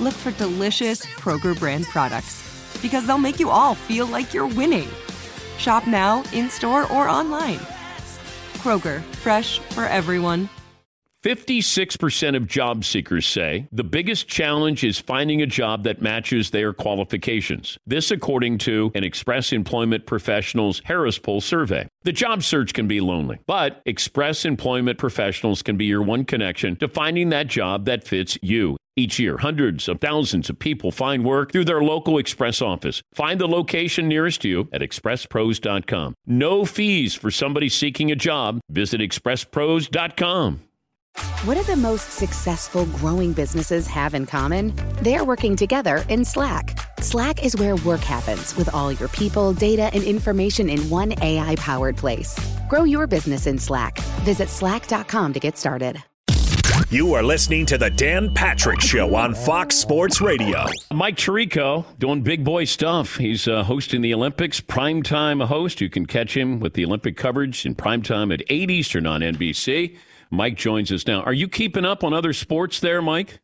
look for delicious Kroger brand products because they'll make you all feel like you're winning. Shop now, in store, or online. Kroger, fresh for everyone. 56% of job seekers say the biggest challenge is finding a job that matches their qualifications. This, according to an Express Employment Professionals Harris Poll survey. The job search can be lonely, but Express Employment Professionals can be your one connection to finding that job that fits you. Each year, hundreds of thousands of people find work through their local Express office. Find the location nearest to you at expresspros.com. No fees for somebody seeking a job. Visit expresspros.com. What do the most successful growing businesses have in common? They're working together in Slack. Slack is where work happens with all your people, data, and information in one AI powered place. Grow your business in Slack. Visit slack.com to get started. You are listening to the Dan Patrick Show on Fox Sports Radio. Mike Tirico doing big boy stuff. He's uh, hosting the Olympics, primetime host. You can catch him with the Olympic coverage in primetime at 8 Eastern on NBC. Mike joins us now. Are you keeping up on other sports there, Mike?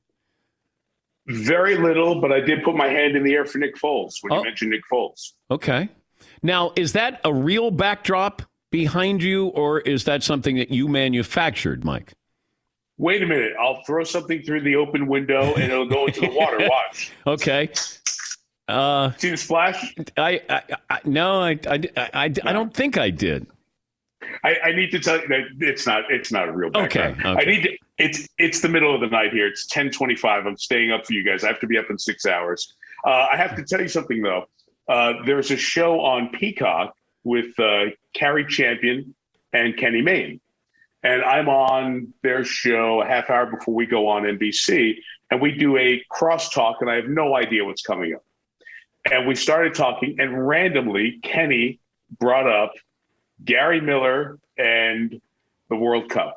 Very little, but I did put my hand in the air for Nick Foles when Oh. you mentioned Nick Foles. Okay. Now, is that a real backdrop behind you, or is that something that you manufactured, Mike? Wait a minute, I'll throw something through the open window and it'll go into the water. Watch. Okay. Uh, See the splash? I, I, I no, I, I, I, I don't think I did. I, I need to tell you that it's not it's not a real background. Okay, okay. I need to it's it's the middle of the night here. It's 1025. I'm staying up for you guys. I have to be up in six hours. Uh, I have to tell you something though. Uh, there's a show on Peacock with uh, Cari Champion and Kenny Mayne. And I'm on their show a half hour before we go on NBC, and we do a crosstalk, and I have no idea what's coming up. And we started talking, and randomly, Kenny brought up Gary Miller and the World Cup.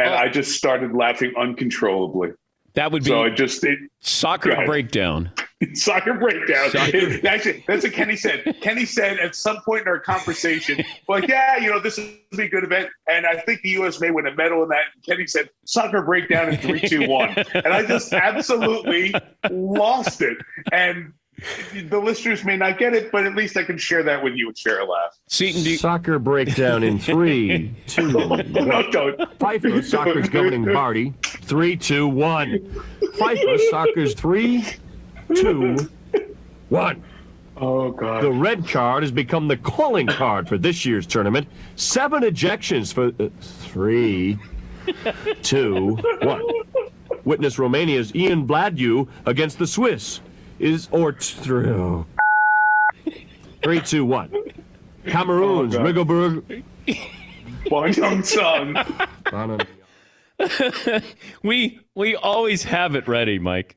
And Oh. I just started laughing uncontrollably. That would be So I just, it, soccer breakdown. soccer breakdown. Soccer. It- actually, that's what Kenny said. Kenny said at some point in our conversation, like, yeah, you know, this is a good event. And I think the U.S. may win a medal in that. And Kenny said, soccer breakdown in three, two, one. And I just absolutely lost it. And the listeners may not get it, but at least I can share that with you and share a laugh. Seton, do you, Soccer breakdown in three, two, No, one. don't. Pfeiffer, soccer's governing party. Three, two, one. Pfeiffer, soccer's three, two, one. Oh, God. The red card has become the calling card for this year's tournament. Seven ejections for uh, three, two, one. Witness Romania's Ian Bladue against the Swiss. Is or through. Three, two, one. Cameroon's Oh. Rigoberg. Wang Young Sung. we we always have it ready, Mike.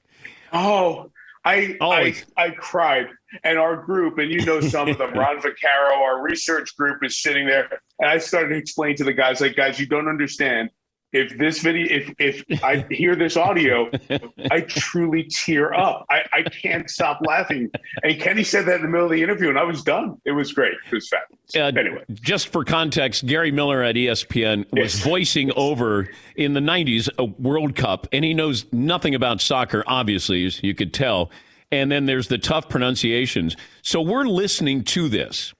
Oh, I, I Always. I cried. And our group, and you know some of them, Ron Vaccaro, our research group is sitting there. And I started to explain to the guys, like, guys, you don't understand. If this video, if if I hear this audio, I truly tear up. I, I can't stop laughing. And Kenny said that in the middle of the interview, and I was done. It was great. It was fabulous. Uh, anyway, just for context, Gary Miller at ESPN was Yes. voicing over in the 90s a World Cup, and he knows nothing about soccer, obviously, as you could tell. And then there's the tough pronunciations. So we're listening to this.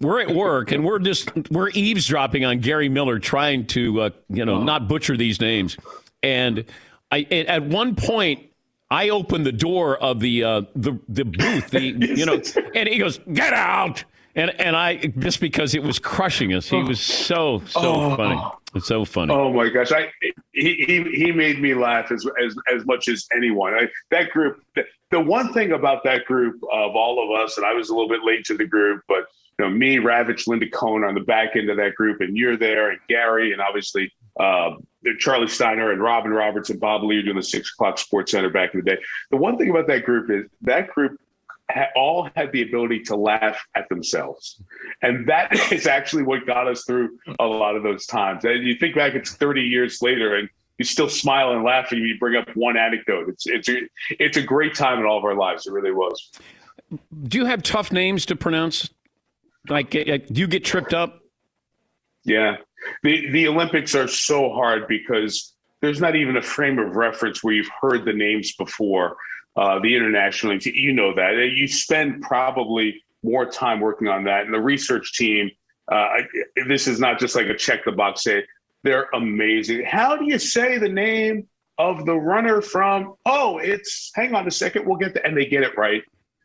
We're at work and we're just we're eavesdropping on Gary Miller trying to uh, you know not butcher these names. And I at one point I opened the door of the uh, the the booth, the you know, and he goes, "Get out!" And and I just because it was crushing us, he was so so Oh. funny, it's so funny. Oh my gosh! I he he, he made me laugh as as as much as anyone. I, that group. The, the one thing about that group of all of us, and I was a little bit late to the group, but you know me, Ravech, Linda Cohn on the back end of that group, and you're there, and Gary, and obviously Uh, Charlie Steiner and Robin Roberts and Bob Ley are doing the six o'clock sports center back in the day. The one thing about that group is that group ha- all had the ability to laugh at themselves. And that is actually what got us through a lot of those times. And you think back, it's 30 years later and you still smile and laugh and you bring up one anecdote. It's, it's, a, it's a great time in all of our lives. It really was. Do you have tough names to pronounce? Like, uh, do you get tripped up? Yeah. The, the Olympics are so hard because there's not even a frame of reference where you've heard the names before. Uh, the international, you know that. You spend probably more time working on that. And the research team, uh, this is not just like a check the box say, they're amazing. How do you say the name of the runner from, oh, it's, hang on a second, we'll get that. And they get it right.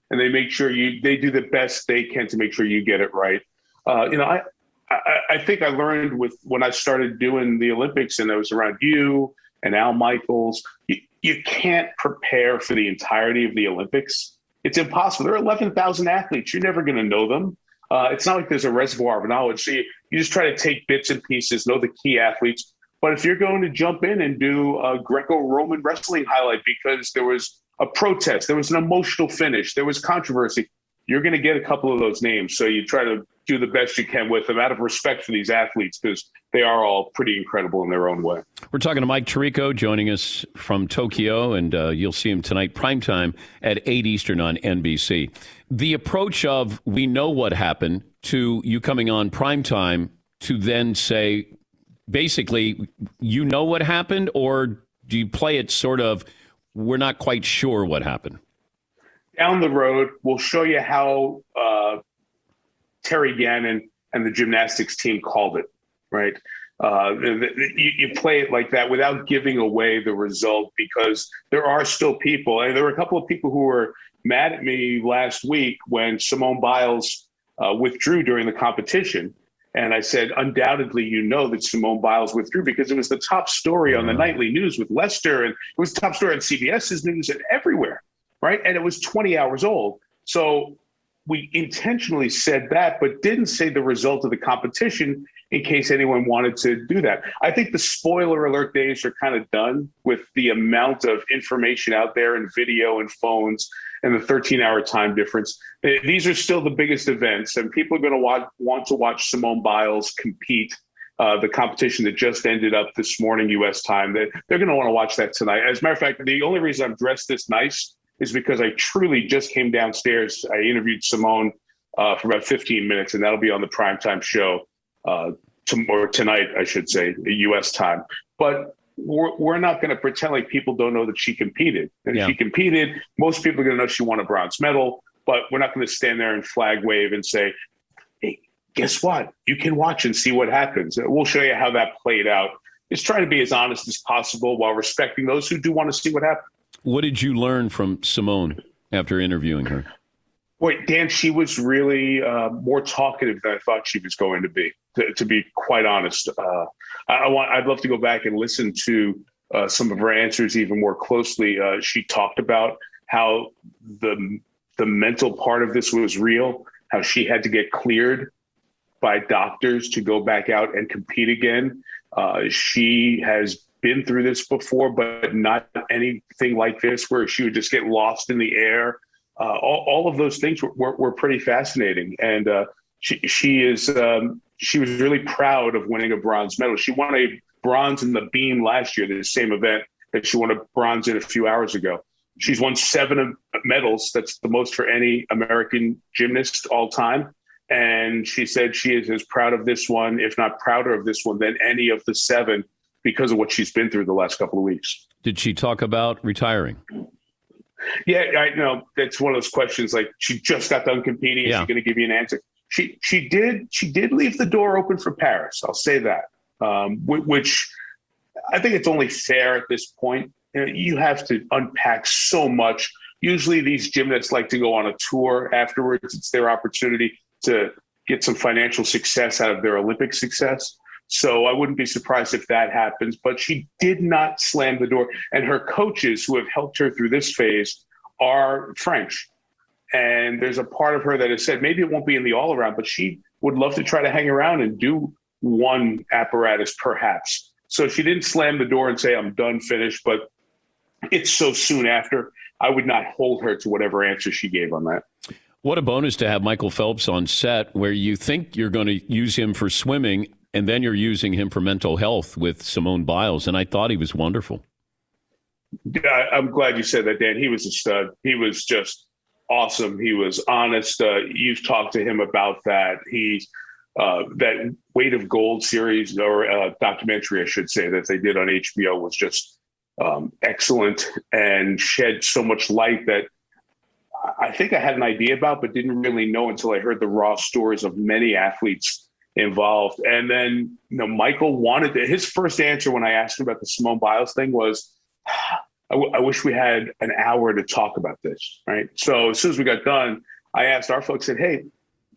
And they make sure you, they do the best they can to make sure you get it right. Uh, you know, I, I, I think I learned with when I started doing the Olympics and I was around you and Al Michaels, you, you can't prepare for the entirety of the Olympics. It's impossible. There are 11,000 athletes. You're never going to know them. Uh, it's not like there's a reservoir of knowledge. So you, you just try to take bits and pieces, know the key athletes. But if you're going to jump in and do a Greco-Roman wrestling highlight because there was a protest, there was an emotional finish, there was controversy, you're going to get a couple of those names. So you try to do the best you can with them out of respect for these athletes because they are all pretty incredible in their own way. We're talking to Mike Tirico joining us from Tokyo, and uh, you'll see him tonight, primetime at 8 Eastern on NBC. The approach of we know what happened to you coming on primetime to then say, basically, you know what happened, or do you play it sort of, we're not quite sure what happened? Down the road, we'll show you how uh, Terry Gannon and the gymnastics team called it, right? Uh, you, you, play it like that without giving away the result because there are still people, and there were a couple of people who were mad at me last week when Simone Biles uh, withdrew during the competition. And I said, undoubtedly, you know that Simone Biles withdrew because it was the top story on the nightly news with Lester, and it was top story on CBS's news and everywhere, right? And it was 20 hours old. So we intentionally said that, but didn't say the result of the competition in case anyone wanted to do that. I think the spoiler alert days are kind of done with the amount of information out there and video and phones and the 13 hour time difference. These are still the biggest events, and people are going to want, to watch Simone Biles compete. Uh, the competition that just ended up this morning, U.S. time, they're going to want to watch that tonight. As a matter of fact, the only reason I'm dressed this nice is because I truly just came downstairs. I interviewed Simone uh, for about 15 minutes, and that'll be on the primetime show uh, or tonight, I should say, U.S. time. But we're, we're not going to pretend like people don't know that she competed. And yeah. she competed. Most people are going to know she won a bronze medal, but we're not going to stand there and flag wave and say, hey, guess what? You can watch and see what happens. We'll show you how that played out. Just try to be as honest as possible while respecting those who do want to see what happens. What did you learn from Simone after interviewing her? Wait, Dan, she was really uh, more talkative than I thought she was going to be. To, to be quite honest, uh, I, I, want. I'd love to go back and listen to uh, some of her answers even more closely. Uh, she talked about how the the mental part of this was real. How she had to get cleared by doctors to go back out and compete again. Uh, she has been through this before, but not anything like this where she would just get lost in the air. Uh, all, all, of those things were, were, were pretty fascinating. And uh, she, she is um, she was really proud of winning a bronze medal. She won a bronze in the beam last year, the same event that she won a bronze in a few hours ago. She's won seven medals. That's the most for any American gymnast all time. And she said she is as proud of this one, if not prouder of this one, than any of the seven because of what she's been through the last couple of weeks. Did she talk about retiring? Yeah, I know that's one of those questions. Like she just got done competing. Is yeah. she going to give you an answer? She she did she did leave the door open for Paris. I'll say that. Um, which I think it's only fair at this point. You, know, you have to unpack so much. Usually, these gymnasts like to go on a tour afterwards. It's their opportunity to get some financial success out of their Olympic success. So I wouldn't be surprised if that happens. But she did not slam the door. And her coaches who have helped her through this phase are French. And there's a part of her that has said maybe it won't be in the all around, but she would love to try to hang around and do one apparatus perhaps. So she didn't slam the door and say, I'm done, finished, but it's so soon after. I would not hold her to whatever answer she gave on that. What a bonus to have Michael Phelps on set where you think you're going to use him for swimming and then you're using him for mental health with Simone Biles. And I thought he was wonderful. I'm glad you said that, Dan. He was a stud. He was just awesome. He was honest. Uh, you've talked to him about that. He's uh, that Weight of Gold series or uh, documentary, I should say, that they did on HBO was just um, excellent and shed so much light that I think I had an idea about, but didn't really know until I heard the raw stories of many athletes involved. And then, you know, Michael wanted to, his first answer when I asked him about the Simone Biles thing was, I, wish we had an hour to talk about this. Right. So as soon as we got done, I asked our folks, said, Hey,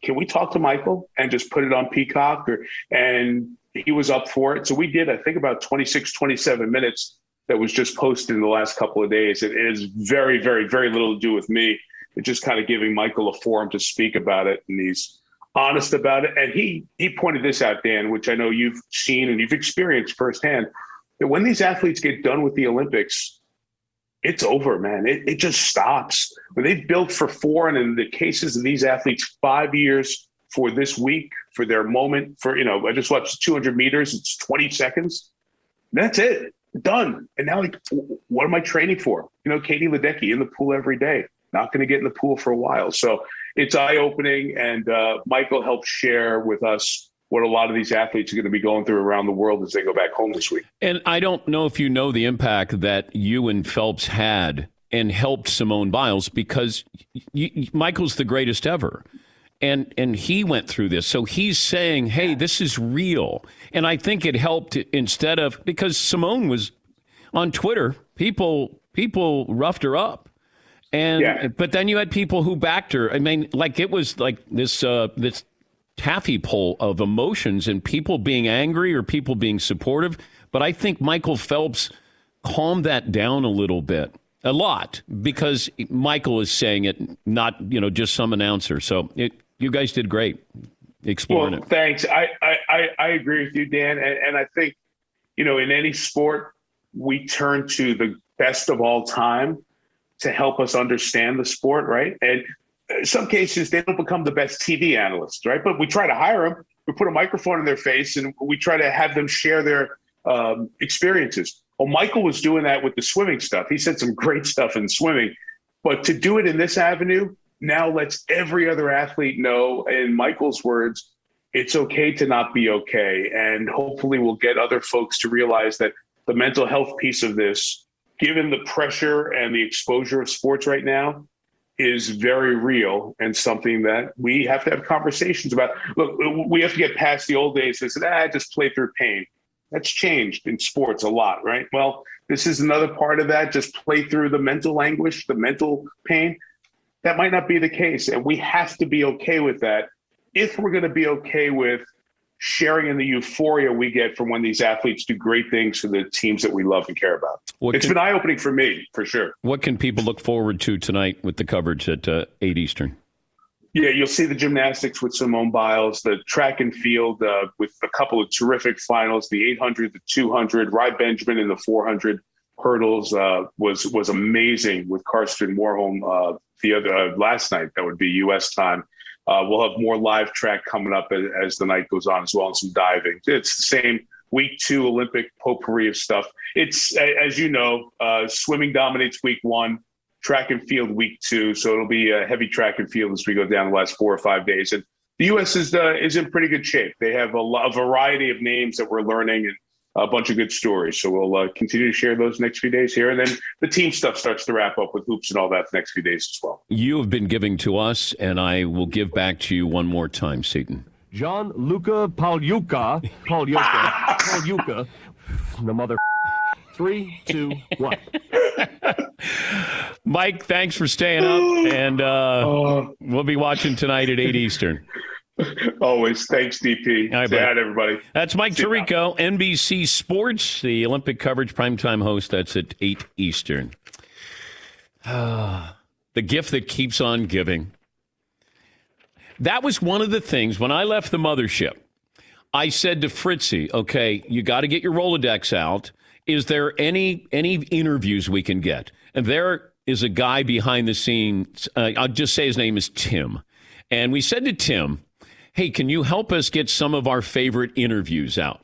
can we talk to Michael and just put it on Peacock? Or, and he was up for it. So we did, I think, about 26, 27 minutes that was just posted in the last couple of days. It is very, very, very little to do with me. It's just kind of giving Michael a forum to speak about it. And he's honest about it. And he he pointed this out, Dan, which I know you've seen and you've experienced firsthand, that when these athletes get done with the Olympics, it's over, man. It, it just stops. When they've built for four, and in the cases of these athletes, five years for this week, for their moment, for, you know, I just watched 200 meters, it's 20 seconds. That's it. Done. And now, like, what am I training for? You know, Katie Ledecky in the pool every day, not going to get in the pool for a while. So it's eye opening. And uh, Michael helped share with us what a lot of these athletes are going to be going through around the world as they go back home this week. And I don't know if you know the impact that you and Phelps had and helped Simone Biles because you, Michael's the greatest ever. And and he went through this. So he's saying, "Hey, this is real." And I think it helped instead of because Simone was on Twitter, people people roughed her up. And yeah. but then you had people who backed her. I mean, like it was like this uh, this taffy pull of emotions and people being angry or people being supportive. But I think Michael Phelps calmed that down a little bit, a lot, because Michael is saying it, not you know just some announcer. So it, you guys did great exploring well, it. Thanks. I, I I agree with you, Dan, and, and I think you know in any sport we turn to the best of all time to help us understand the sport, right? And some cases they don't become the best TV analysts, right? But we try to hire them. We put a microphone in their face and we try to have them share their um, experiences. Well, Michael was doing that with the swimming stuff. He said some great stuff in swimming, but to do it in this avenue now lets every other athlete know, in Michael's words, it's okay to not be okay. And hopefully we'll get other folks to realize that the mental health piece of this, given the pressure and the exposure of sports right now, is very real and something that we have to have conversations about. Look, we have to get past the old days that said, ah, just play through pain. That's changed in sports a lot, right? Well, this is another part of that. Just play through the mental anguish, the mental pain. That might not be the case. And we have to be okay with that if we're going to be okay with sharing in the euphoria we get from when these athletes do great things for the teams that we love and care about. What it's can, been eye opening for me, for sure. What can people look forward to tonight with the coverage at uh, 8 Eastern? Yeah, you'll see the gymnastics with Simone Biles, the track and field uh, with a couple of terrific finals, the 800, the 200, Rai Benjamin in the 400 hurdles uh, was was amazing with Karsten Warholm uh, the other uh, last night. That would be U.S. time. Uh, we'll have more live track coming up as, as, the night goes on as well, and some diving. It's the same week two Olympic potpourri of stuff. It's as you know, uh, swimming dominates week one, track and field week two. So it'll be a heavy track and field as we go down the last four or five days. And the U.S. is uh, is in pretty good shape. They have a, a variety of names that we're learning and a bunch of good stories. So we'll uh, continue to share those next few days here. And then the team stuff starts to wrap up with hoops and all that the next few days as well. You have been giving to us, and I will give back to you one more time, Seton. Gianluca Pagliuca. Pagliuca. Pagliuca. The mother. Three, two, one. Mike, thanks for staying up, and uh, uh, we'll be watching tonight at 8 Eastern. Always. Thanks, DP. All right, Say hi, everybody. That's Mike See Tirico, NBC Sports, the Olympic coverage primetime host. That's at 8 Eastern. the gift that keeps on giving. That was one of the things when I left the mothership. I said to Fritzy, okay, you got to get your Rolodex out. Is there any any interviews we can get? And there is a guy behind the scenes. Uh, I'll just say his name is Tim. And we said to Tim, hey, can you help us get some of our favorite interviews out?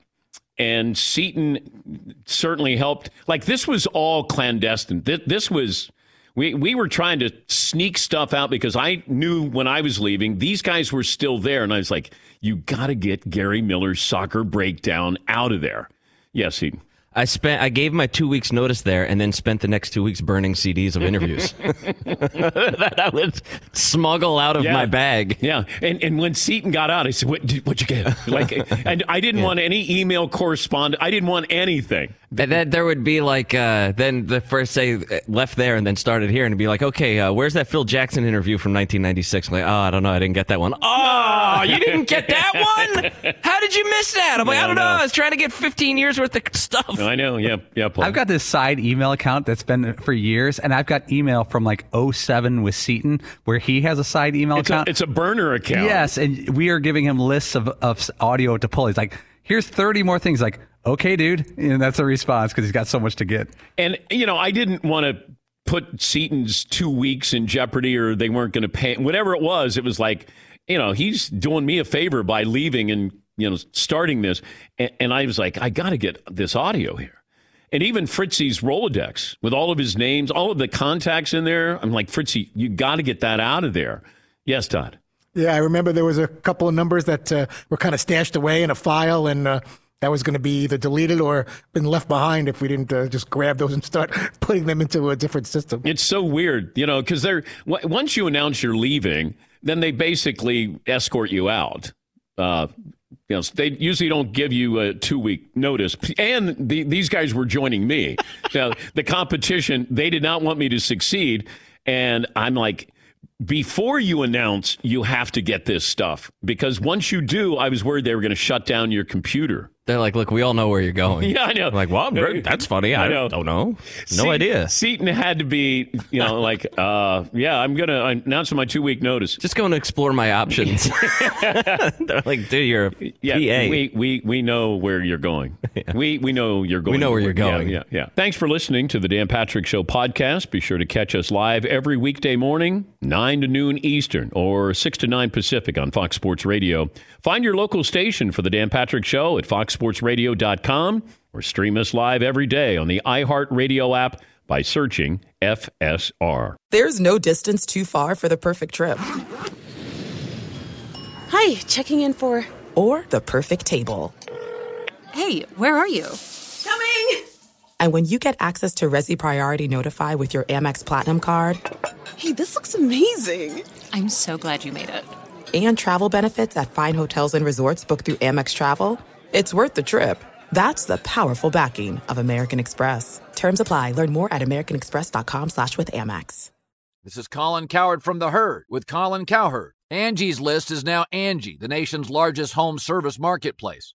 And Seton certainly helped. Like this was all clandestine. This was we we were trying to sneak stuff out because I knew when I was leaving these guys were still there, and I was like, you got to get Gary Miller's soccer breakdown out of there. Yes, Seton. I spent I gave my two weeks notice there, and then spent the next two weeks burning CDs of interviews that I would smuggle out of yeah. my bag. Yeah, and and when Seton got out, I said, "What did, what you get?" Like, and I didn't yeah. want any email correspondence. I didn't want anything. And then there would be like, uh, then the first say left there and then started here, and it'd be like, okay, uh, where's that Phil Jackson interview from 1996? I'm like, oh, I don't know, I didn't get that one. Oh, you didn't get that one? How did you miss that? I'm like, I don't know. I was trying to get 15 years worth of stuff. I know. Yeah, yeah. Paul. I've got this side email account that's been for years, and I've got email from like 07 with Seton where he has a side email it's account. A, it's a burner account. Yes, and we are giving him lists of, of audio to pull. He's like, here's 30 more things. Like, okay, dude. And that's a response because he's got so much to get. And, you know, I didn't want to put Seton's two weeks in jeopardy or they weren't going to pay. Whatever it was, it was like, you know, he's doing me a favor by leaving and, you know, starting this. And, and I was like, I got to get this audio here. And even Fritzy's Rolodex with all of his names, all of the contacts in there. I'm like, Fritzy, you got to get that out of there. Yes, Todd. Yeah, I remember there was a couple of numbers that uh, were kind of stashed away in a file, and uh, that was going to be either deleted or been left behind if we didn't uh, just grab those and start putting them into a different system. It's so weird, you know, because they're once you announce you're leaving, then they basically escort you out. You know, they usually don't give you a two week notice. And the, these guys were joining me. now, the competition, they did not want me to succeed. And I'm like, before you announce, you have to get this stuff because once you do, I was worried they were going to shut down your computer. They're like, look, we all know where you're going. yeah, I know. I'm like, well, great. that's funny. I, I know. don't know. No idea. Seton had to be, you know, like, uh, yeah, I'm going to announce my two week notice. Just going to explore my options. They're like, dude, you're a yeah, PA. We, we, we know where you're going. Yeah. We, we know you're going. We know where you're going. Yeah, yeah, yeah. Thanks for listening to the Dan Patrick Show podcast. Be sure to catch us live every weekday morning, 9 to noon Eastern or 6 to 9 Pacific on Fox Sports Radio. Find your local station for the Dan Patrick Show at Fox foxsportsradio.com or stream us live every day on the iHeartRadio app by searching FSR. There's no distance too far for the perfect trip. Hi, checking in for. Or the perfect table. Hey, where are you? Coming! And when you get access to Resy Priority Notify with your Amex Platinum card. Hey, this looks amazing! I'm so glad you made it. And travel benefits at fine hotels and resorts booked through Amex Travel it's worth the trip. That's the powerful backing of American Express. Terms apply. Learn more at americanexpress.com slash with Amex. This is Colin Cowherd from The Herd with Colin Cowherd. Angie's List is now Angie, the nation's largest home service marketplace.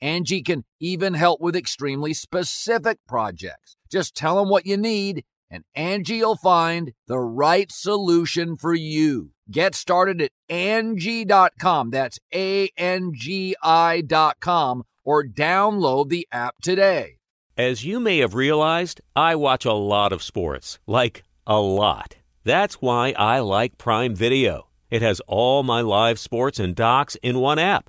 Angie can even help with extremely specific projects. Just tell them what you need and Angie will find the right solution for you. Get started at Angie.com. That's A-N-G-I.com or download the app today. As you may have realized, I watch a lot of sports. Like, a lot. That's why I like Prime Video. It has all my live sports and docs in one app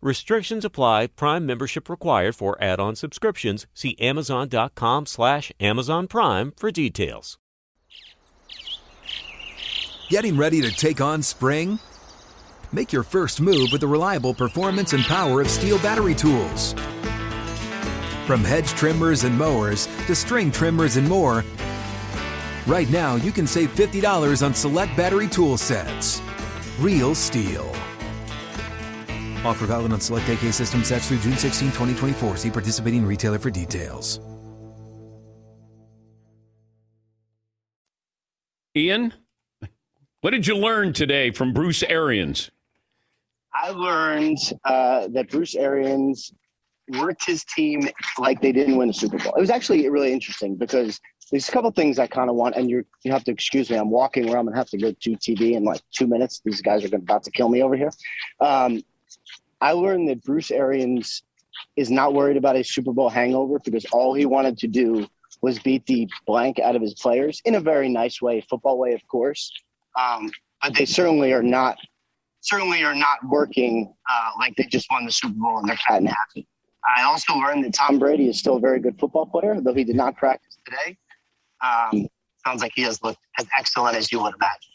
Restrictions apply. Prime membership required for add-on subscriptions. See Amazon.com slash Amazon Prime for details. Getting ready to take on spring? Make your first move with the reliable performance and power of STIHL battery tools. From hedge trimmers and mowers to string trimmers and more, right now you can save $50 on select battery tool sets. Real STIHL. Offer valid on select AK system sets through June 16, 2024. See participating retailer for details. Ian, what did you learn today from Bruce Arians? I learned uh, that Bruce Arians worked his team like they didn't win a Super Bowl. It was actually really interesting because there's a couple things I kind of want, and you you have to excuse me. I'm walking where I'm gonna have to go to TV in like two minutes. These guys are about to kill me over here. Um, I learned that Bruce Arians is not worried about a Super Bowl hangover because all he wanted to do was beat the blank out of his players in a very nice way, football way, of course. Um, but they certainly are not certainly are not working uh, like they just won the Super Bowl and they're cat and happy. I also learned that Tom Brady is still a very good football player, though he did not practice today. Um, sounds like he has looked as excellent as you would imagine.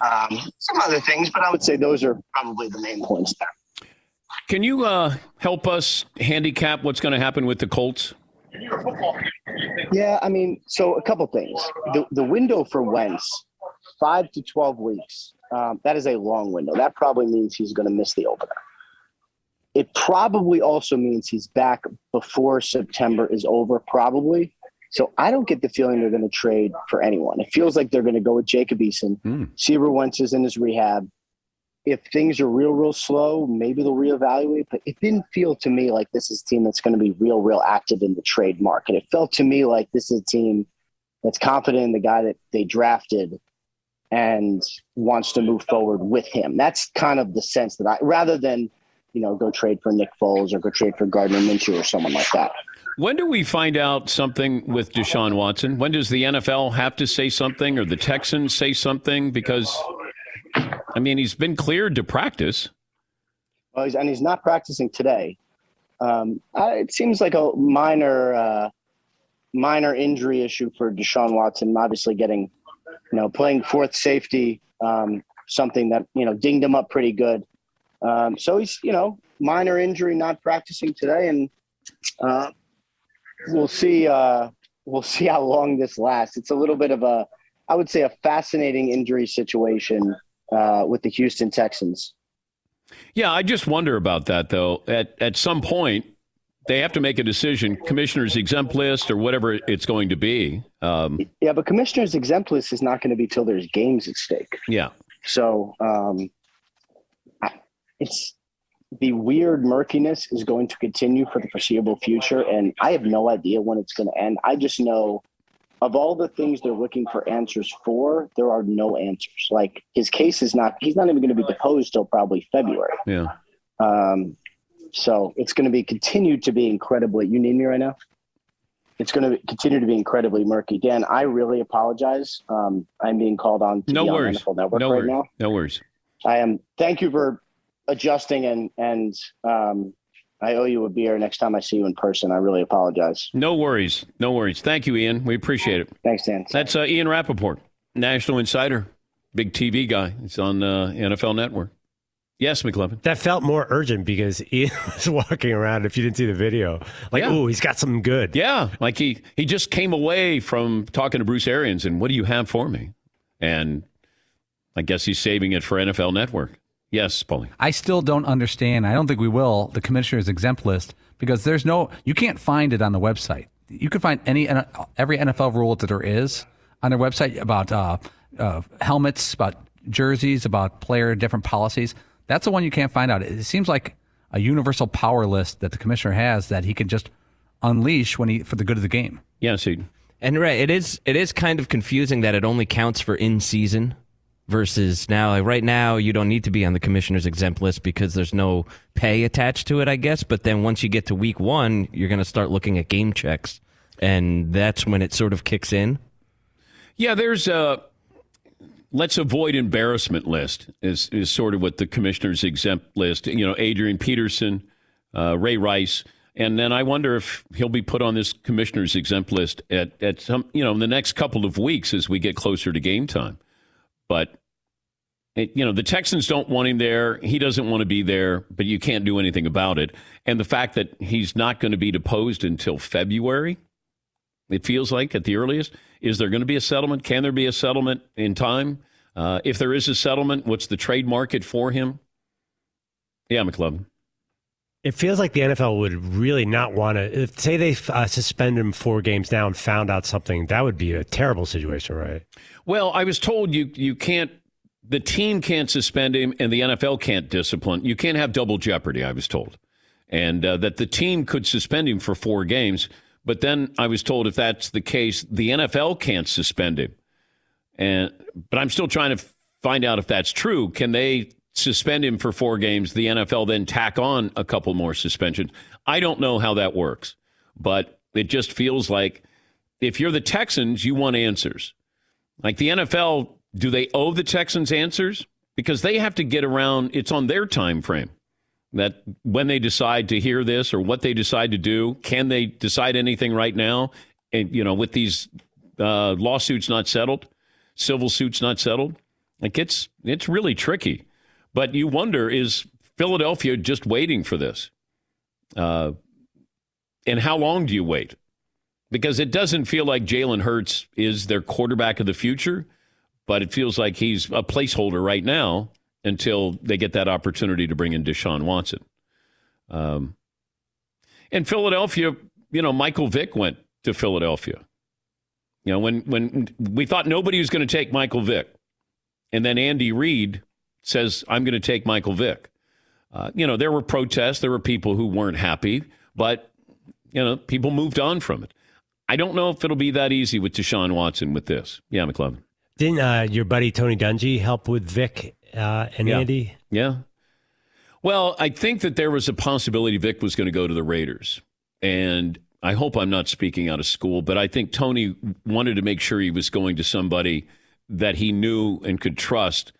Um, some other things, but I would say those are probably the main points there. Can you uh, help us handicap what's going to happen with the Colts? Yeah, I mean, so a couple things. The, the window for Wentz, five to 12 weeks, um, that is a long window. That probably means he's going to miss the opener. It probably also means he's back before September is over, probably. So I don't get the feeling they're going to trade for anyone. It feels like they're going to go with Jacob Eason. Mm. Seaver Wentz is in his rehab. If things are real, real slow, maybe they'll reevaluate. But it didn't feel to me like this is a team that's going to be real, real active in the trade market. It felt to me like this is a team that's confident in the guy that they drafted and wants to move forward with him. That's kind of the sense that I, rather than, you know, go trade for Nick Foles or go trade for Gardner Minshew or someone like that. When do we find out something with Deshaun Watson? When does the NFL have to say something or the Texans say something? Because, I mean, he's been cleared to practice. Well, he's, and he's not practicing today. Um, I, it seems like a minor, uh, minor injury issue for Deshaun Watson. Obviously, getting, you know, playing fourth safety, um, something that you know dinged him up pretty good. Um, so he's, you know, minor injury, not practicing today, and uh, we'll see. Uh, we'll see how long this lasts. It's a little bit of a, I would say, a fascinating injury situation uh, with the Houston Texans. Yeah, I just wonder about that though. At at some point, they have to make a decision, commissioner's exempt list or whatever it's going to be. Um, Yeah, but commissioner's exempt list is not going to be till there's games at stake. yeah, So um, it's the weird murkiness is going to continue for the foreseeable future, and I have no idea when it's going to end. I just know of all the things they're looking for answers for, there are no answers. Like his case is not; he's not even going to be deposed till probably February. yeah. Um, so it's going to be continued to be incredibly. You need me right now. It's going to continue to be incredibly murky. Dan, I really apologize. Um, I'm being called on to No be on worries. NFL Network No right worries. now. No worries. I am. Thank you for adjusting and and um, I owe you a beer next time I see you in person. I really apologize. No worries. No worries. Thank you, Ian. We appreciate it. Thanks, Dan. That's uh, Ian Rapoport, National Insider, big TV guy. He's on uh, NFL Network. Yes, McLovin. That felt more urgent because Ian was walking around. If you didn't see the video, like, Yeah. oh, he's got something good. Yeah, like he he just came away from talking to Bruce Arians, and what do you have for me? And I guess he's saving it for NFL Network. Yes, Paulie. I still don't understand. I don't think we will the commissioner's exempt list because there's no. You can't find it on the website. You can find any every NFL rule that there is on their website about uh, uh, helmets, about jerseys, about player different policies. That's the one you can't find out. It seems like a universal power list that the commissioner has that he can just unleash when he for the good of the game. Yes, he. And right, it is it is kind of confusing that it only counts for in season versus now like right now you don't need to be on the commissioner's exempt list because there's no pay attached to it i guess but then once you get to week one you're going to start looking at game checks and that's when it sort of kicks in Yeah, there's a let's avoid embarrassment list is is sort of what the commissioner's exempt list. You know, Adrian Peterson, uh, Ray Rice, and then I wonder if he'll be put on this commissioner's exempt list at at some you know in the next couple of weeks as we get closer to game time. But you know, the Texans don't want him there. He doesn't want to be there, but you can't do anything about it. And the fact that he's not going to be deposed until February, it feels like at the earliest. Is there going to be a settlement? Can there be a settlement in time? Uh, if there is a settlement, what's the trade market for him? Yeah, McLovin. It feels like the NFL would really not want to. If, say they uh, suspend him four games now and found out something, that would be a terrible situation, right? Well, I was told you you can't. The team can't suspend him, and the NFL can't discipline. You can't have double jeopardy. I was told, and uh, that the team could suspend him for four games. But then I was told if that's the case, the NFL can't suspend him. And but I'm still trying to find out if that's true. Can they suspend him for four games? The NFL then tack on a couple more suspensions. I don't know how that works, but it just feels like if you're the Texans, you want answers. Like the NFL, do they owe the Texans answers? Because they have to get around. It's on their time frame that when they decide to hear this or what they decide to do, can they decide anything right now? And you know, with these uh, lawsuits not settled, civil suits not settled, like it's it's really tricky. But you wonder is Philadelphia just waiting for this? Uh, and how long do you wait? Because it doesn't feel like Jalen Hurts is their quarterback of the future, but it feels like he's a placeholder right now until they get that opportunity to bring in Deshaun Watson. Um, in Philadelphia, you know, Michael Vick went to Philadelphia. You know, when when we thought nobody was going to take Michael Vick, and then Andy Reid says, "I'm going to take Michael Vick." Uh, you know, there were protests, there were people who weren't happy, but you know, people moved on from it. I don't know if it'll be that easy with Deshaun Watson with this. Yeah, McLovin. Didn't uh, your buddy Tony Dungy help with Vick uh, and Yeah. Andy? Yeah. Well, I think that there was a possibility Vick was going to go to the Raiders. And I hope I'm not speaking out of school, but I think Tony wanted to make sure he was going to somebody that he knew and could trust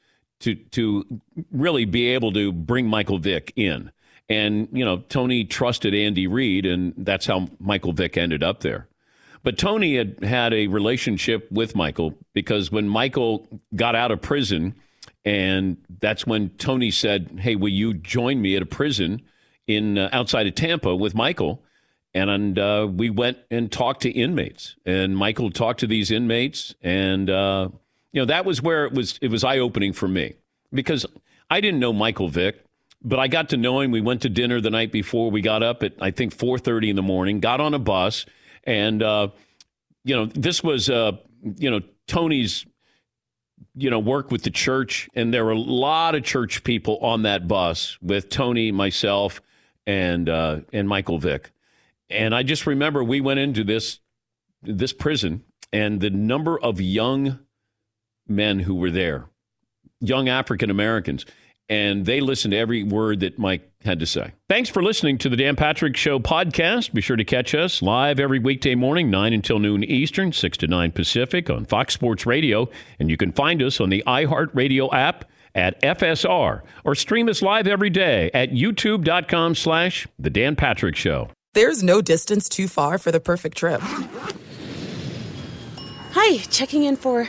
to to really be able to bring Michael Vick in. And, you know, Tony trusted Andy Reid, and that's how Michael Vick ended up there. But Tony had had a relationship with Michael because when Michael got out of prison, and that's when Tony said, "Hey, will you join me at a prison in uh, outside of Tampa with Michael?" And, uh, we went and talked to inmates, and Michael talked to these inmates, and uh, you know that was where it was it was eye opening for me because I didn't know Michael Vick, but I got to know him. We went to dinner the night before. We got up at I think four thirty in the morning, got on a bus, and uh, you know this was uh, you know Tony's you know work with the church, and there were a lot of church people on that bus with Tony, myself, and uh, and Michael Vick. And I just remember we went into this this prison, and the number of young men who were there, young African Americans, and they listened to every word that Mike had to say. Thanks for listening to the Dan Patrick Show podcast. Be sure to catch us live every weekday morning, 9 until noon Eastern, 6 to 9 Pacific on Fox Sports Radio. And you can find us on the iHeartRadio app at FSR or stream us live every day at youtube.com slash The Dan Patrick Show. There's no distance too far for the perfect trip. Hi, checking in for.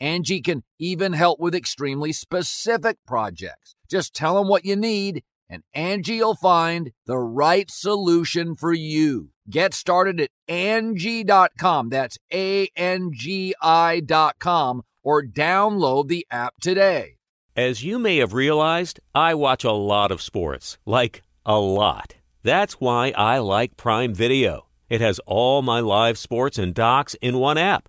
Angie can even help with extremely specific projects. Just tell them what you need and Angie will find the right solution for you. Get started at Angie.com. That's A-N-G-I dot com or download the app today. As you may have realized, I watch a lot of sports. Like, a lot. That's why I like Prime Video. It has all my live sports and docs in one app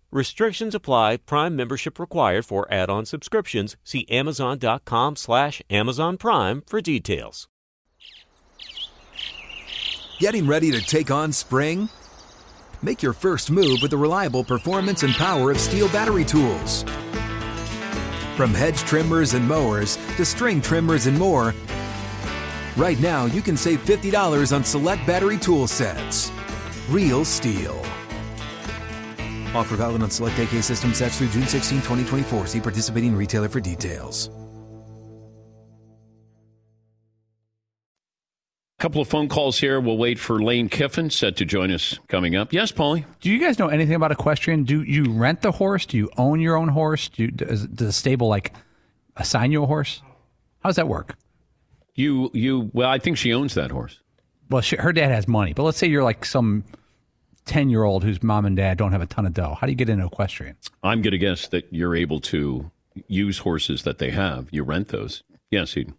Restrictions apply. Prime membership required for add-on subscriptions. See Amazon.com slash Amazon Prime for details. Getting ready to take on spring? Make your first move with the reliable performance and power of STIHL battery tools. From hedge trimmers and mowers to string trimmers and more, right now you can save $50 on select battery tool sets. Real STIHL. Offer valid on select AK system sets through June 16, 2024. See participating retailer for details. A couple of phone calls here. We'll wait for Lane Kiffin set to join us coming up. Yes, Paulie. Do you guys know anything about equestrian? Do you rent the horse? Do you own your own horse? Do you, does, does the stable like assign you a horse? How does that work? You you well, I think she owns that horse. Well, she, her dad has money, but let's say you're like some 10 year old whose mom and dad don't have a ton of dough? How do you get into equestrian? I'm going to guess that you're able to use horses that they have. You rent those. Yes, Eden.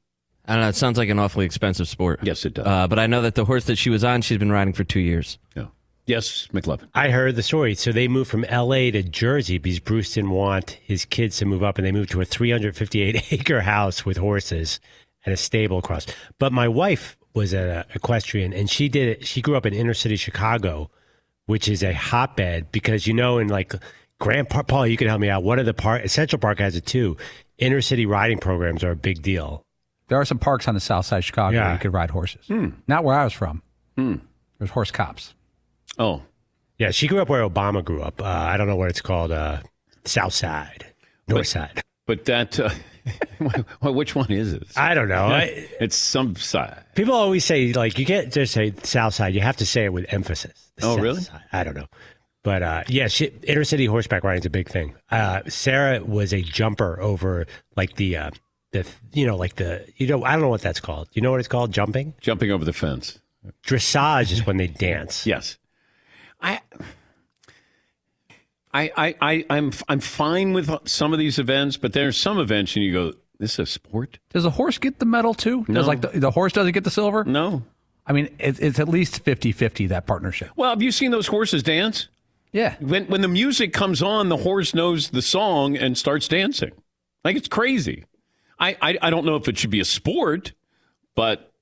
I don't know. It sounds like an awfully expensive sport. Yes, it does. Uh, but I know that the horse that she was on, she's been riding for two years. Yeah. Yes, McLovin. I heard the story. So they moved from L.A. to Jersey because Bruce didn't want his kids to move up, and they moved to a 358 acre house with horses and a stable across. But my wife was an equestrian, and she did it. She grew up in inner city Chicago, which is a hotbed because you know in like Grant Park, Paul, you can help me out. What are the park? Central Park has it too. Inner city riding programs are a big deal. There are some parks on the south side of Chicago Yeah. where you could ride horses. Hmm. Not where I was from. Hmm. There's horse cops. Oh, Yeah, she grew up where Obama grew up. Uh, I don't know what it's called. Uh, South Side, North Side. But that, uh, which one is it? I don't know. I- it's some side. People always say like you can't just say South Side. You have to say it with emphasis. The Oh, South really? I don't know. But uh, yeah, she, inner city horseback riding is a big thing. Uh, Sarah was a jumper over like the uh, the you know like the you know I don't know what that's called. You know what it's called? Jumping. Jumping over the fence. Dressage is when they dance. Yes. I, I, I, I, I'm, I'm fine with some of these events, but there's some events and you go, this is a sport? Does the horse get the medal too? No. Does like the, the horse doesn't get the silver? No. I mean, it, it's at least 50 50 that partnership. Well, have you seen those horses dance? Yeah. When, when the music comes on, the horse knows the song and starts dancing. Like it's crazy. I, I, I don't know if it should be a sport, but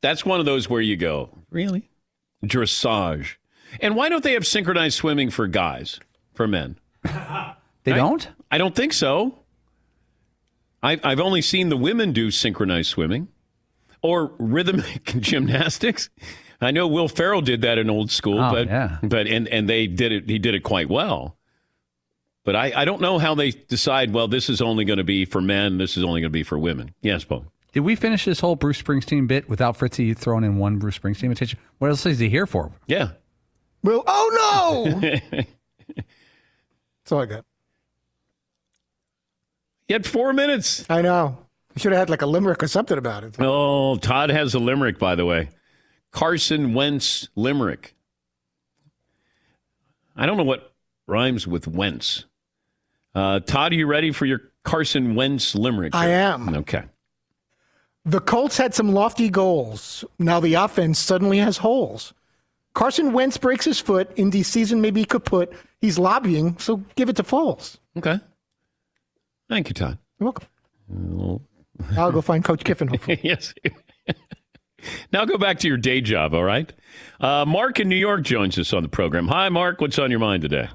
that's one of those where you go, really? Dressage. And why don't they have synchronized swimming for guys, for men? They don't? I don't think so. I, I've only seen the women do synchronized swimming or rhythmic gymnastics. I know Will Ferrell did that in old school, Oh, but yeah. but and and they did it. He did it quite well. But I, I don't know how they decide. Well, this is only going to be for men. This is only going to be for women. Yes, Paul. Did we finish this whole Bruce Springsteen bit without Fritzy throwing in one Bruce Springsteen imitation? What else is he here for? Yeah. Well, oh no! That's all I got. You had four minutes. I know. You should have had like a limerick or something about it. Oh, Todd has a limerick, by the way. Carson Wentz limerick. I don't know what rhymes with Wentz. Uh, Todd, are you ready for your Carson Wentz limerick? I am. Okay. The Colts had some lofty goals. Now the offense suddenly has holes. Carson Wentz breaks his foot. In the season may be kaput. He's lobbying, so give it to Foles. Okay. Thank you, Todd. You're welcome. I'll go find Coach Kiffin. Hopefully. yes. now go back to your day job, all right? Uh, Mark in New York joins us on the program. Hi, Mark. What's on your mind today?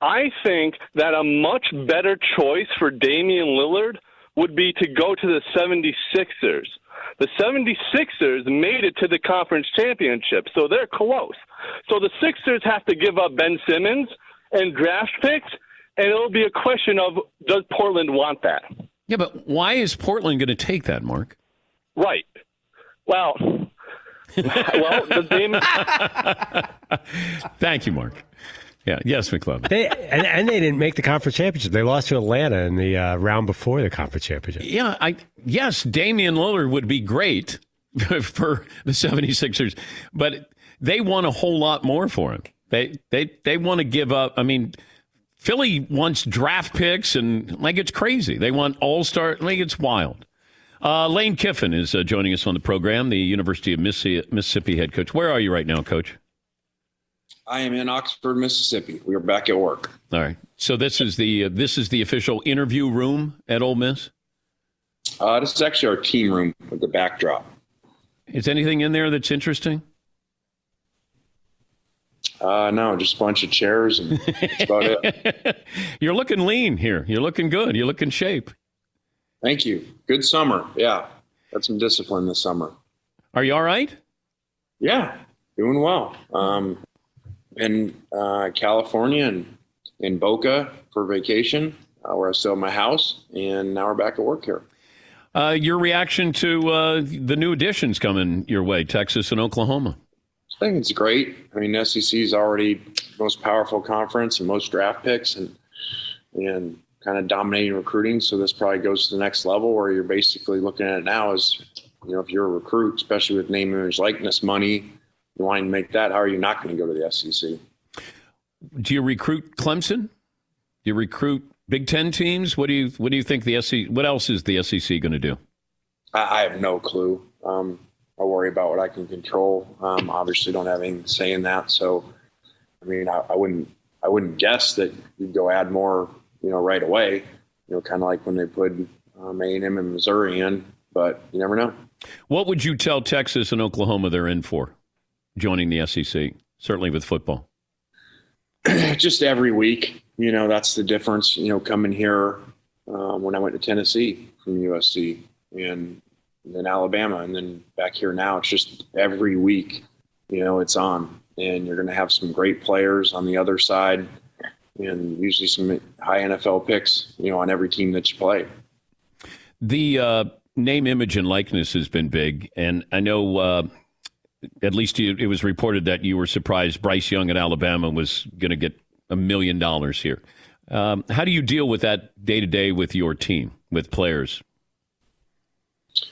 I think that a much better choice for Damian Lillard would be to go to the 76ers. The 76ers made it to the conference championship, so they're close. So the Sixers have to give up Ben Simmons and draft picks, and it'll be a question of does Portland want that? Yeah, but why is Portland going to take that, Mark? Right. Well, well, the Dame. Thank you, Mark. Yeah. Yes, McClellan. They and, and they didn't make the conference championship. They lost to Atlanta in the uh, round before the conference championship. Yeah, I yes, Damian Lillard would be great for the 76ers, but they want a whole lot more for him. They they they want to give up. I mean, Philly wants draft picks and like it's crazy. They want all-star like it's wild. Uh, Lane Kiffin is uh, joining us on the program, the University of Mississippi head coach. Where are you right now, coach? I am in Oxford, Mississippi. We are back at work. All right. So this is the uh, this is the official interview room at Ole Miss. Uh, this is actually our team room with the backdrop. Is anything in there that's interesting? Uh, no, just a bunch of chairs and that's about it. You're looking lean here. You're looking good. You look in shape. Thank you. Good summer. Yeah, got some discipline this summer. Are you all right? Yeah, doing well. Um, in uh, California and in Boca for vacation, uh, where I still have my house, and now we're back at work here. Uh, your reaction to uh, the new additions coming your way, Texas and Oklahoma? I think it's great. I mean, SEC is already most powerful conference and most draft picks, and and kind of dominating recruiting. So this probably goes to the next level where you're basically looking at it now as you know, if you're a recruit, especially with name, image, likeness, money, you want to make that, how are you not going to go to the SEC? Do you recruit Clemson? Do you recruit Big Ten teams? What do you What do you think the SEC? What else is the SEC going to do? I, I, have no clue. Um, I worry about what I can control. Um, obviously, don't have any say in that. So, I mean, I, I wouldn't I wouldn't guess that you'd go add more, you know, right away. You know, kind of like when they put um, A&M and Missouri in, but you never know. What would you tell Texas and Oklahoma they're in for? joining the SEC, certainly with football? Just every week, you know, that's the difference. You know, coming here um, when I went to Tennessee from USC and then Alabama and then back here now, it's just every week, you know, it's on. And you're going to have some great players on the other side and usually some high NFL picks, you know, on every team that you play. The uh, name, image, and likeness has been big. And I know. Uh, at least you, it was reported that you were surprised Bryce Young at Alabama was going to get a million dollars here. Um, how do you deal with that day to day with your team, with players?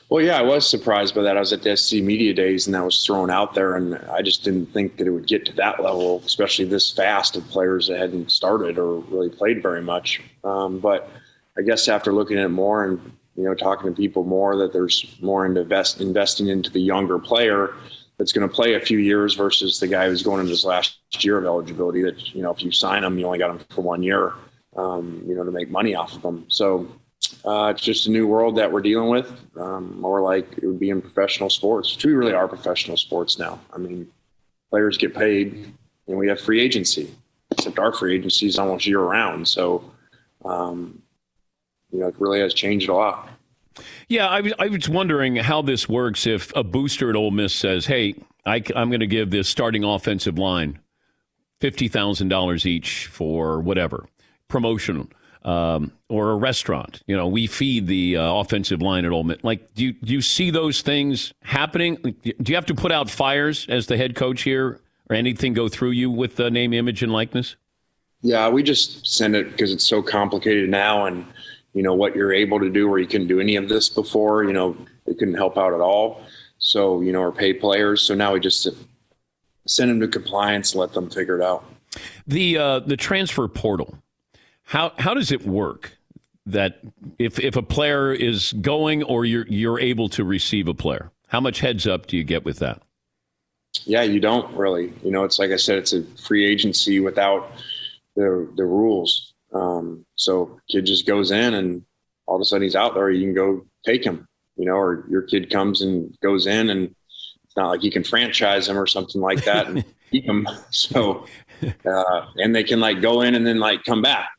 Well, yeah, I was surprised by that. I was at the SEC Media Days, and that was thrown out there, and I just didn't think that it would get to that level, especially this fast of players that hadn't started or really played very much. Um, but I guess after looking at it more and you know talking to people more, that there's more into invest, investing into the younger player that's going to play a few years versus the guy who's going into his last year of eligibility. That you know, if you sign him, you only got him for one year. Um, you know, to make money off of them. So uh, it's just a new world that we're dealing with. Um, more like it would be in professional sports, we really are professional sports now. I mean, players get paid, and we have free agency. Except our free agency is almost year round. So, um, you know, it really has changed a lot. Yeah, I was, I was wondering how this works if a booster at Ole Miss says, hey, I, am going to give this starting offensive line $50,000 each for whatever, promotion um, or a restaurant. You know, we feed the uh, offensive line at Ole Miss. Like, do you, do you see those things happening? Do you have to put out fires as the head coach here or anything go through you with the name, image, and likeness? Yeah, we just send it because it's so complicated now. And you know, what you're able to do where you couldn't do any of this before. You know, they couldn't help out at all. So, you know, or pay players. So now we just send them to compliance, let them figure it out. The uh, the transfer portal, how how does it work? That if if a player is going or you're you're able to receive a player, how much heads up do you get with that? Yeah, you don't really. You know, it's like I said, it's a free agency without the the rules. Um, so kid just goes in and all of a sudden he's out there. You can go take him. You know, or your kid comes and goes in and it's not like you can franchise him or something like that and keep him. So, uh, and they can like go in and then like come back.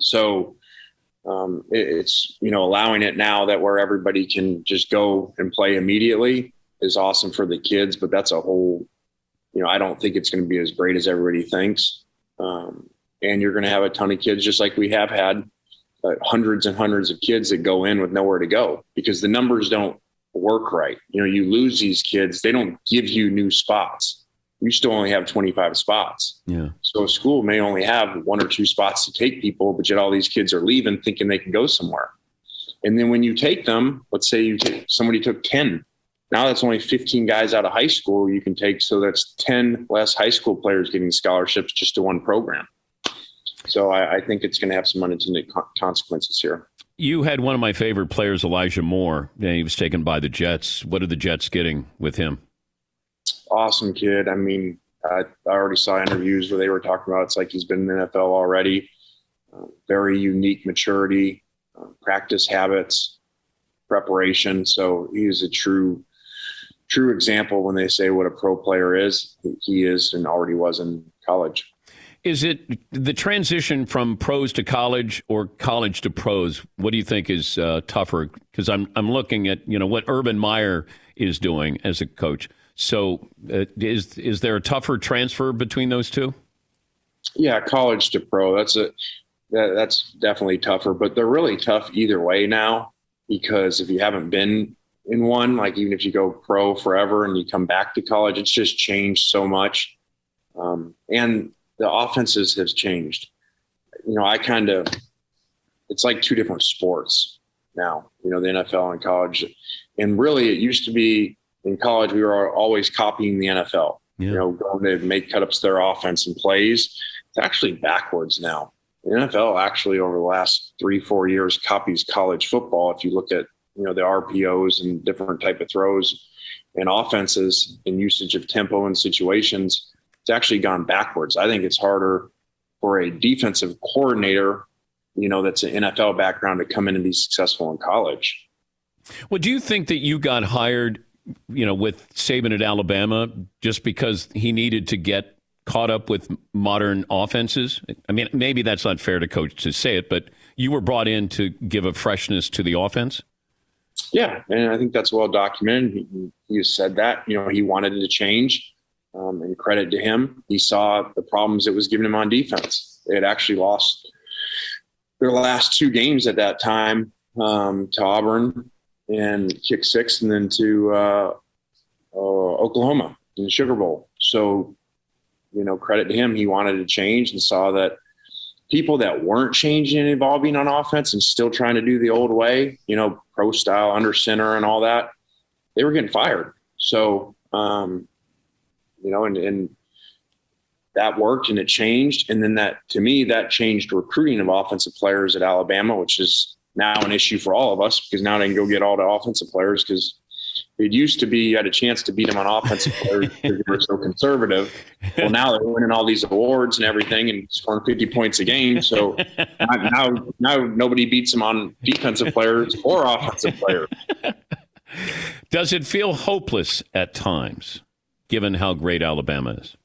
So, um, it, it's, you know, allowing it now that where everybody can just go and play immediately is awesome for the kids, but that's a whole, you know, I don't think it's going to be as great as everybody thinks. Um, and you're going to have a ton of kids, just like we have had uh, hundreds and hundreds of kids that go in with nowhere to go because the numbers don't work right. You know, you lose these kids, they don't give you new spots. You still only have 25 spots. Yeah. So a school may only have one or two spots to take people, but yet all these kids are leaving thinking they can go somewhere. And then when you take them, let's say you take, somebody took 10 now that's only 15 guys out of high school you can take. So that's 10 less high school players getting scholarships just to one program. So I, I think it's going to have some unintended consequences here. You had one of my favorite players, Elijah Moore. and he was taken by the Jets. What are the Jets getting with him? Awesome kid. I mean, I, I already saw interviews where they were talking about it's like he's been in the NFL already. Uh, very unique maturity, uh, practice habits, preparation. So he is a true true example when they say what a pro player is. He is and already was in college. Is it the transition from pros to college or college to pros? What do you think is uh, tougher? Because I'm I'm looking at you know what Urban Meyer is doing as a coach. So uh, is is there a tougher transfer between those two? Yeah, college to pro. That's a that, that's definitely tougher. But they're really tough either way now because if you haven't been in one. Like even if you go pro forever and you come back to college, it's just changed so much. Um, and the offenses have changed. You know, I kind of it's like two different sports now. You know, the NFL and college, and really it used to be in college we were always copying the NFL. Yeah. You know, going to make cutups their offense and plays. It's actually backwards now. The NFL actually over the last three, four years copies college football. If you look at you know the RPOs and different type of throws and offenses and usage of tempo and situations, it's actually gone backwards. I think it's harder for a defensive coordinator, you know, that's an NFL background to come in and be successful in college. Well, do you think that you got hired, you know, with Saban at Alabama just because he needed to get caught up with modern offenses? I mean, maybe that's not fair to coach to say it, but you were brought in to give a freshness to the offense. Yeah, and I think that's well documented. He, he said that you know he wanted to change, um, and credit to him, he saw the problems it was giving him on defense. They had actually lost their last two games at that time um, to Auburn and kick six, and then to uh, uh, Oklahoma in the Sugar Bowl. So, you know, credit to him, he wanted to change and saw that people that weren't changing and evolving on offense and still trying to do the old way, you know, pro style under center and all that, they were getting fired. So, um, you know, and, and that worked and it changed. And then that, to me, that changed recruiting of offensive players at Alabama, which is now an issue for all of us because now they can go get all the offensive players because it used to be you had a chance to beat them on offensive players because they were so conservative. Well, now they're winning all these awards and everything and scoring 50 points a game. So now, now nobody beats them on defensive players or offensive players. Does it feel hopeless at times, given how great Alabama is?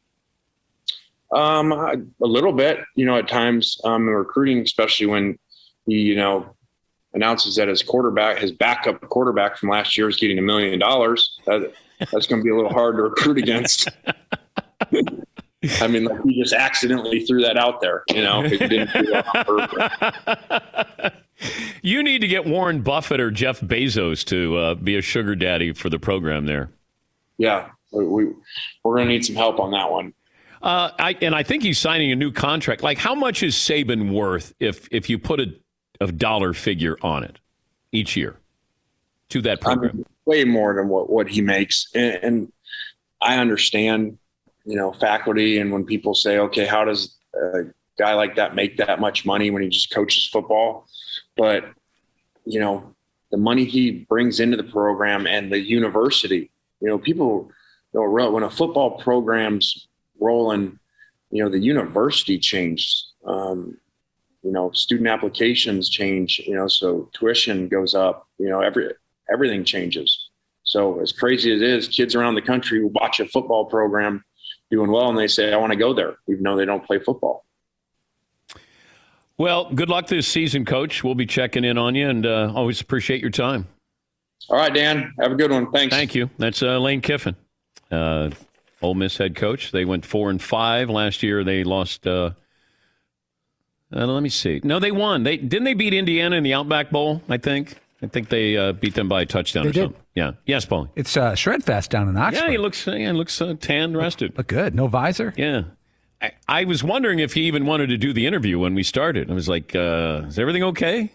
Um, a little bit, you know, at times um, in recruiting, especially when you know announces that his quarterback, his backup quarterback from last year is getting a million dollars. That, that's going to be a little hard to recruit against. I mean, like he just accidentally threw that out there, you know. you need to get Warren Buffett or Jeff Bezos to uh, be a sugar daddy for the program there. Yeah, we, we're going to need some help on that one. Uh, I, and I think he's signing a new contract. Like, how much is Saban worth if if you put a a dollar figure on it each year to that I program. mean, way more than what, what he makes. And, and I understand, you know, faculty and when people say, okay, how does a guy like that make that much money when he just coaches football? But, you know, the money he brings into the program and the university, you know, people real when a football program's rolling, you know, the university changed. Um, you know, student applications change, you know, so tuition goes up, you know, every everything changes. So as crazy as it is, kids around the country watch a football program doing well and they say, I want to go there, even though they don't play football. Well, good luck this season, Coach. We'll be checking in on you, and uh, always appreciate your time. All right, Dan. Have a good one. Thanks. Thank you. That's uh, Lane Kiffin, uh, Ole Miss head coach. They went four and five last year. They lost. Uh, uh, let me see. No, they won. They didn't they beat Indiana in the Outback Bowl. I think. I think they uh, beat them by a touchdown They or did. something. Yeah. Yes, Paul. It's uh, Shredfest down in Oxford. Yeah, he looks. Yeah, he looks uh, tan, rested. Look good. No visor. Yeah. I, I was wondering if he even wanted to do the interview when we started. I was like, uh, "Is everything okay?"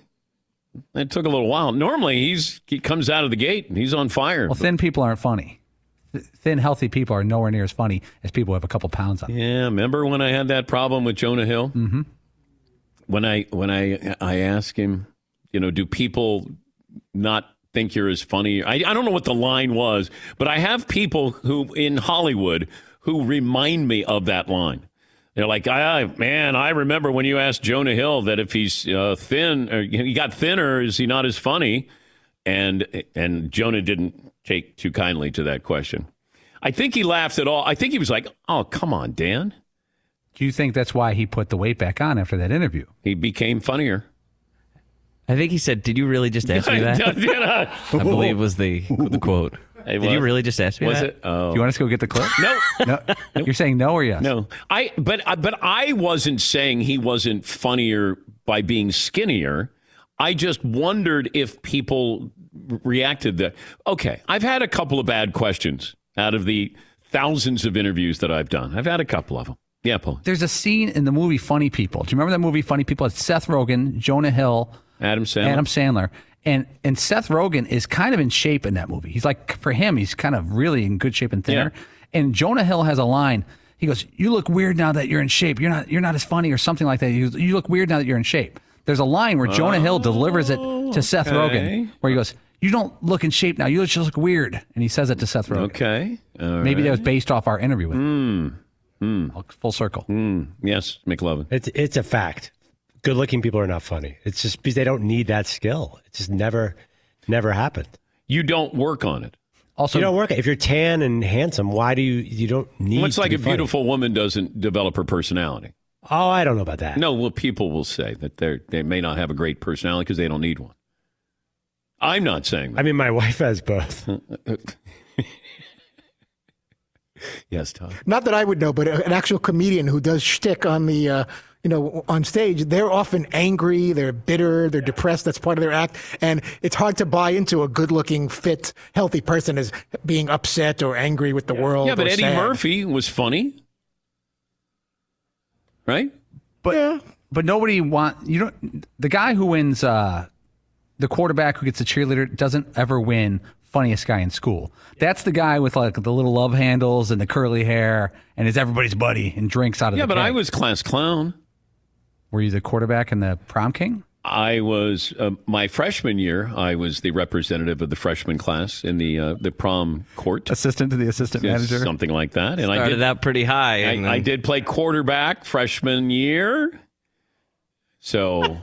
It took a little while. Normally, he's he comes out of the gate and he's on fire. Well, thin people aren't funny. Thin, healthy people are nowhere near as funny as people who have a couple pounds on. them. Yeah, remember when I had that problem with Jonah Hill? Mm-hmm. When I when I I asked him, you know, do people not think you're as funny? I I don't know what the line was, but I have people who in Hollywood who remind me of that line. They're like, I, man, I remember when you asked Jonah Hill that if he's uh, thin, or he got thinner, is he not as funny? And and Jonah didn't take too kindly to that question. I think he laughed at all. I think he was like, "Oh, come on, Dan." Do you think that's why he put the weight back on after that interview? He became funnier. I think he said, "Did you really just ask me that?" I? I believe was the the quote. It Did you really just ask me Was that? it? Oh. Do you want us to go get the clip? No. no. You're saying no or yes? No, I but uh, but I wasn't saying he wasn't funnier by being skinnier. I just wondered if people reacted that. Okay, I've had a couple of bad questions out of the thousands of interviews that I've done. I've had a couple of them. Yeah, Paul. There's a scene in the movie Funny People. Do you remember that movie Funny People? It's Seth Rogen, Jonah Hill, Adam Sandler. Adam Sandler. And and Seth Rogen is kind of in shape in that movie. He's like for him, he's kind of really in good shape and thinner. And Jonah Hill has a line. He goes, "You look weird now that you're in shape. You're not you're not as funny or something like that. You, you look weird now that you're in shape." There's a line where Jonah Hill delivers it to Seth okay. Rogen, where he goes, "You don't look in shape now. You just look weird," and he says it to Seth Rogen. Okay. All Maybe that was based off our interview with him. Mm. Full circle. Mm. Yes, McLovin. It's it's a fact. Good looking people are not funny. It's just because they don't need that skill. It just never never happened. You don't work on it. Also, you don't work. If you're tan and handsome, why do you you don't need? Well, it's like be a funny? beautiful woman doesn't develop her personality. Oh, I don't know about that. No, well, people will say that they they may not have a great personality because they don't need one. I'm not saying that. I mean, my wife has both. yes, Todd. Not that I would know, but an actual comedian who does shtick on the, uh, you know, on stage, they're often angry, they're bitter, they're depressed. That's part of their act, and it's hard to buy into a good-looking, fit, healthy person as being upset or angry with the world. Yeah, but or Eddie sad. Murphy was funny, right? But yeah. but nobody want you don't the guy who wins uh the quarterback who gets the cheerleader doesn't ever win funniest guy in school. That's the guy with like the little love handles and the curly hair and is everybody's buddy and drinks out of the Yeah, the but I was class clown. Were you the quarterback and the prom king? I was uh, my freshman year. I was the representative of the freshman class in the uh, the prom court, assistant to the assistant Yes, manager, something like that. And I Started did out pretty high. and I, I did play quarterback freshman year. So,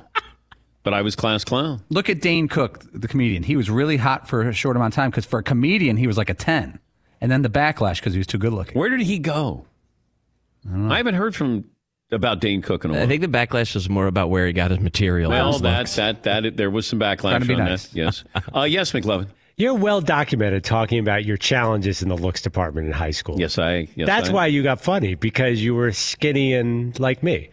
but I was class clown. Look at Dane Cook, the comedian. He was really hot for a short amount of time because for a comedian he was like a 10. And then the backlash because he was too good looking. Where did he go? I, haven't heard from about Dane Cook in a while. I think the backlash was more about where he got his material. well, his that, looks. that that there was some backlash to be on nice. that. Yes, uh, yes, McLovin. You're well documented talking about your challenges in the looks department in high school. Yes, I. Yes, That's I- why you got funny because you were skinny and like me.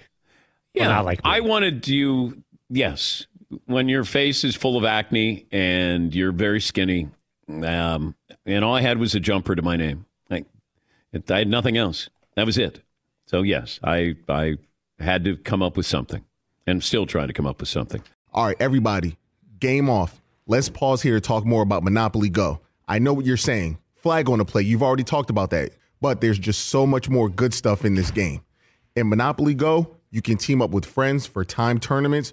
Yeah, Well, not like me. I wanted you. Yes, when your face is full of acne and you're very skinny, um, and all I had was a jumper to my name. I had nothing else. That was it. So yes, I I had to come up with something, and still trying to come up with something. All right, everybody, game off. Let's pause here to talk more about Monopoly Go. I know what you're saying. Flag on the play. You've already talked about that. But there's just so much more good stuff in this game. In Monopoly Go, you can team up with friends for time tournaments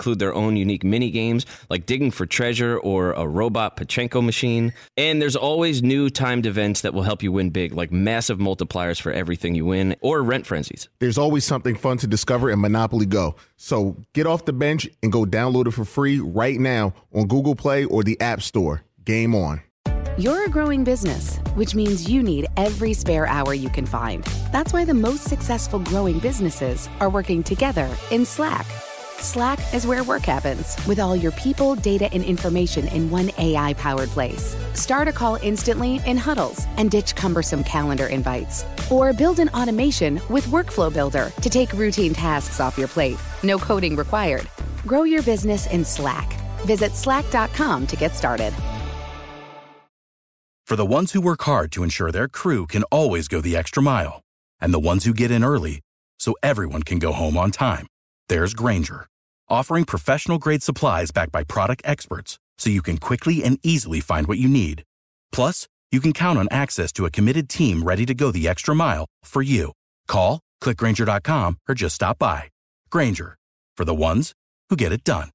include their own unique mini games like digging for treasure or a robot Pachinko machine. And there's always new timed events that will help you win big, like massive multipliers for everything you win or rent frenzies. There's always something fun to discover in Monopoly Go. So get off the bench and go download it for free right now on Google Play or the App Store. Game on. You're a growing business, which means you need every spare hour you can find. That's why the most successful growing businesses are working together in Slack. Slack is where work happens, with all your people, data, and information in one AI powered place. Start a call instantly in huddles and ditch cumbersome calendar invites. Or build an automation with Workflow Builder to take routine tasks off your plate. No coding required. Grow your business in Slack. Visit slack.com to get started. For the ones who work hard to ensure their crew can always go the extra mile, and the ones who get in early so everyone can go home on time, there's Grainger, offering professional grade supplies backed by product experts so you can quickly and easily find what you need. Plus, you can count on access to a committed team ready to go the extra mile for you. Call, clickgranger.com, or just stop by. Grainger, for the ones who get it done.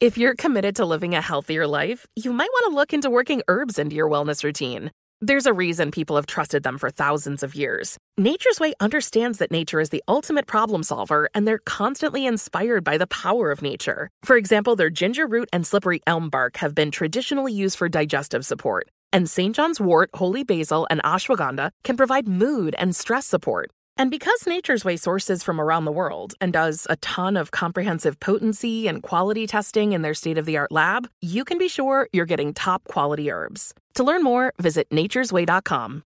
If you're committed to living a healthier life, you might want to look into working herbs into your wellness routine. There's a reason people have trusted them for thousands of years. Nature's Way understands that nature is the ultimate problem solver, and they're constantly inspired by the power of nature. For example, their ginger root and slippery elm bark have been traditionally used for digestive support, and St. John's wort, holy basil, and ashwagandha can provide mood and stress support. And because Nature's Way sources from around the world and does a ton of comprehensive potency and quality testing in their state of the art lab, you can be sure you're getting top quality herbs. To learn more, visit naturesway.com.